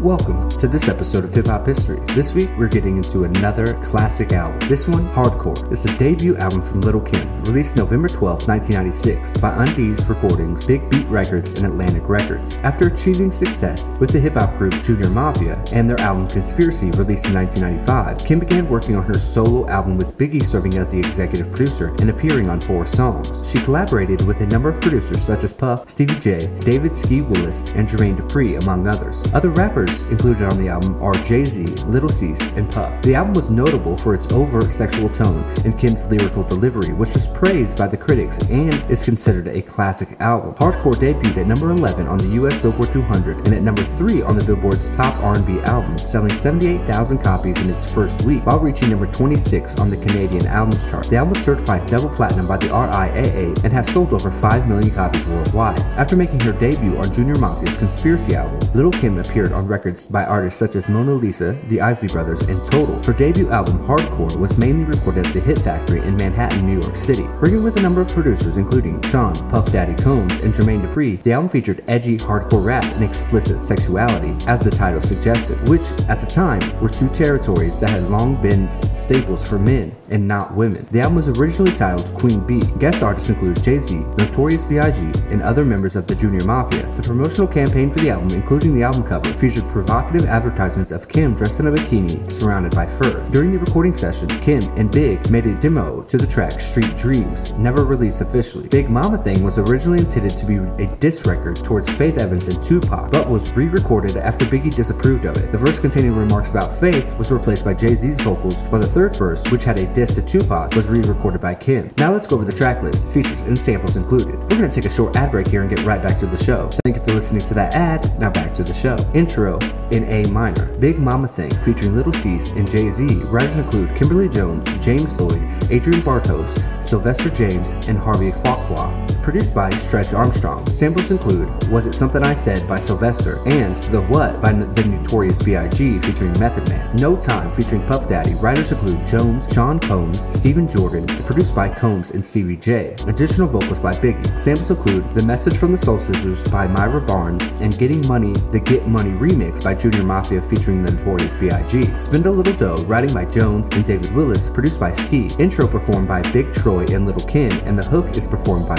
Welcome to this episode of Hip Hop History. This week we're getting into another classic album. This one, Hardcore. It's the debut album from Little Kim, released November 12, 1996 by Undeas Recordings, Big Beat Records, and Atlantic Records. After achieving success with the hip hop group Junior Mafia and their album Conspiracy released in 1995, Kim began working on her solo album with Biggie serving as the executive producer and appearing on four songs. She collaborated with a number of producers such as Puff, Stevie J, David Ski Willis, and Jermaine Dupri, among others. Other rappers included on the album are Jay Z, Little Cease, and Puff. The album was notable for its overt sexual tone and Kim's lyrical delivery, which was praised by the critics and is considered a classic album. Hardcore debuted at number 11 on the US Billboard 200 and at number 3 on the Billboard's top R&B albums, selling 78,000 copies in its first week, while reaching number 26 on the Canadian Albums Chart. The album was certified double platinum by the RIAA and has sold over 5 million copies worldwide. After making her debut on Junior Mafia's Conspiracy album, Little Kim appeared on records by artists such as Mona Lisa, the Isley Brothers, and Total. Her debut album, Hardcore, was mainly recorded at the Hit Factory in Manhattan, New York City. Working with a number of producers, including Sean, Puff Daddy Combs, and Jermaine Dupri, the album featured edgy, hardcore rap and explicit sexuality, as the title suggested, which, at the time, were two territories that had long been staples for men and not women. The album was originally titled Queen Bee. Guest artists include Jay-Z, Notorious B.I.G., and other members of the Junior Mafia. The promotional campaign for the album, including the album cover, featured provocative advertisements of Kim dressed in a bikini surrounded by fur. During the recording session, Kim and Big made a demo to the track Street Dreams, never released officially. Big Mama Thing was originally intended to be a diss record towards Faith Evans and Tupac, but was re-recorded after Biggie disapproved of it. The verse containing remarks about Faith was replaced by Jay-Z's vocals, while the third verse, which had a diss to Tupac, was re-recorded by Kim. Now let's go over the track list, features, and samples included. We're gonna take a short ad break here and get right back to the show. Thank you for listening to that ad. Now back to the show. Intro in A minor. Big Mama Thing featuring Little Cease and Jay-Z. Writers include Kimberly Jones, James Lloyd, Adrian Bartos, Sylvester James, and Harvey Fuqua. Produced by Stretch Armstrong. Samples include Was It Something I Said by Sylvester and The What by the Notorious B.I.G. featuring Method Man. No Time featuring Puff Daddy. Writers include Jones, Sean Combs, Stephen Jordan, produced by Combs and Stevie J. Additional vocals by Biggie. Samples include The Message from the Soul Sisters by Myra Barnes and Getting Money, the Get Money remix by Junior Mafia featuring the Notorious B.I.G. Spend a Little Dough, writing by Jones and David Willis, produced by Ski. Intro performed by Big Troy and Little Kim, and the hook is performed by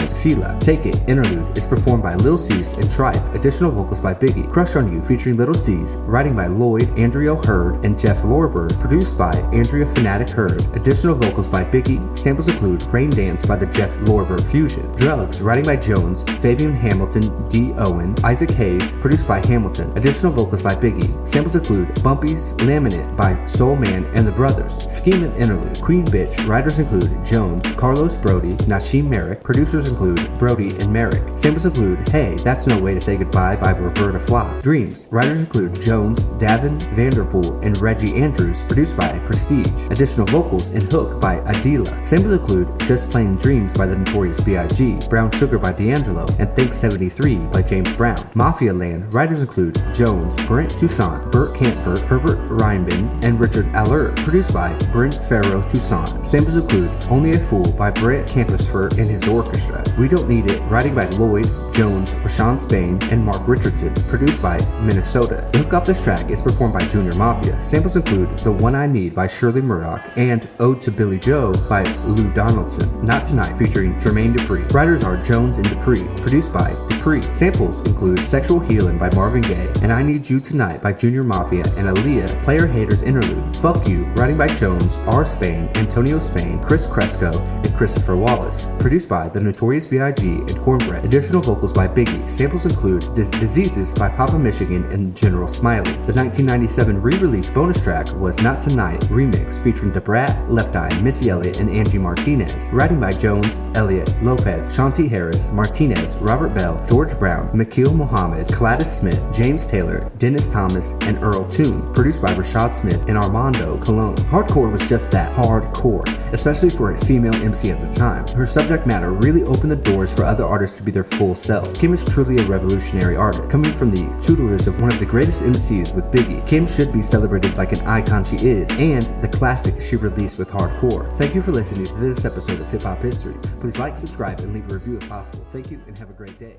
Take It, Interlude, is performed by Lil Cease and Trife. Additional vocals by Biggie. Crush on You featuring Little Cease, writing by Lloyd, Andrea Hurd, and Jeff Lorber, produced by Andrea Fanatic Hurd. Additional vocals by Biggie. Samples include Rain Dance by the Jeff Lorber Fusion. Drugs, writing by Jones, Fabian Hamilton, D. Owen, Isaac Hayes, produced by Hamilton. Additional vocals by Biggie. Samples include Bumpy's Lament by Soul Mann and the Brothers. Scheme and Interlude. Queen Bitch, writers include Jones, Carlos Broady, Nashiem Myrick. Producers include Broady and Myrick. Samples include Hey, That's No Way to Say Goodbye by Roberta Flack. Dreams. Writers include Jones, Davin Vanderpool, and Reggie Andrews, produced by Prestige. Additional vocals and hook by Adila. Samples include Just Plain Dreams by the Notorious B.I.G., Brown Sugar by D'Angelo, and Think 73 by James Brown. Mafia Land. Writers include Jones, Brent Toussaint, Bert Kaempfert, Herbert Rehbein, and Richard Aller, produced by Brent Farrow Toussaint. Samples include Only a Fool by Brent Campersford and his orchestra. We Don't Need It, writing by Lloyd, Jones, Rashawn Spain, and Mark Richardson, produced by Minnesota. The hook off this track is performed by Junior Mafia. Samples include The One I Need by Shirley Murdock and Ode to Billie Joe by Lou Donaldson. Not Tonight featuring Jermaine Dupri. Writers are Jones and Dupri, produced by Dupri. Samples include Sexual Healing by Marvin Gaye and I Need You Tonight by Junior Mafia and Aaliyah, Player Haters Interlude. Fuck You, writing by Jones, R. Spain, Antonio Spain, Chris Cresco, and Christopher Wallace. Produced by The Notorious B.I.G. and Cornbread. Additional vocals by Biggie. Samples include Dis- Diseases by Papa Michigan and General Smiley. The 1997 re-release bonus track was Not Tonight remix featuring Da Brat, Left Eye, Missy Elliott, and Angie Martinez. Writing by Jones, Elliott, Lopes, Shawntae Harris, Martinez, Robert Bell, George Brown, Makil Muhammad, Claydes Smith, James Taylor, Dennis Thomas, and Earl Toon. Produced by Rashad Smith and Armando Colon. Hardcore was just that, hardcore, especially for a female MC at the time. Her subject matter really opened the doors for other artists to be their full self. Kim is truly a revolutionary artist. Coming from the tutelage of one of the greatest MCs with Biggie, Kim should be celebrated like an icon she is, and the classic she released with Hardcore. Thank you for listening to this episode of Hip Hop History. Please like, subscribe, and leave a review if possible. Thank you, and have a great day.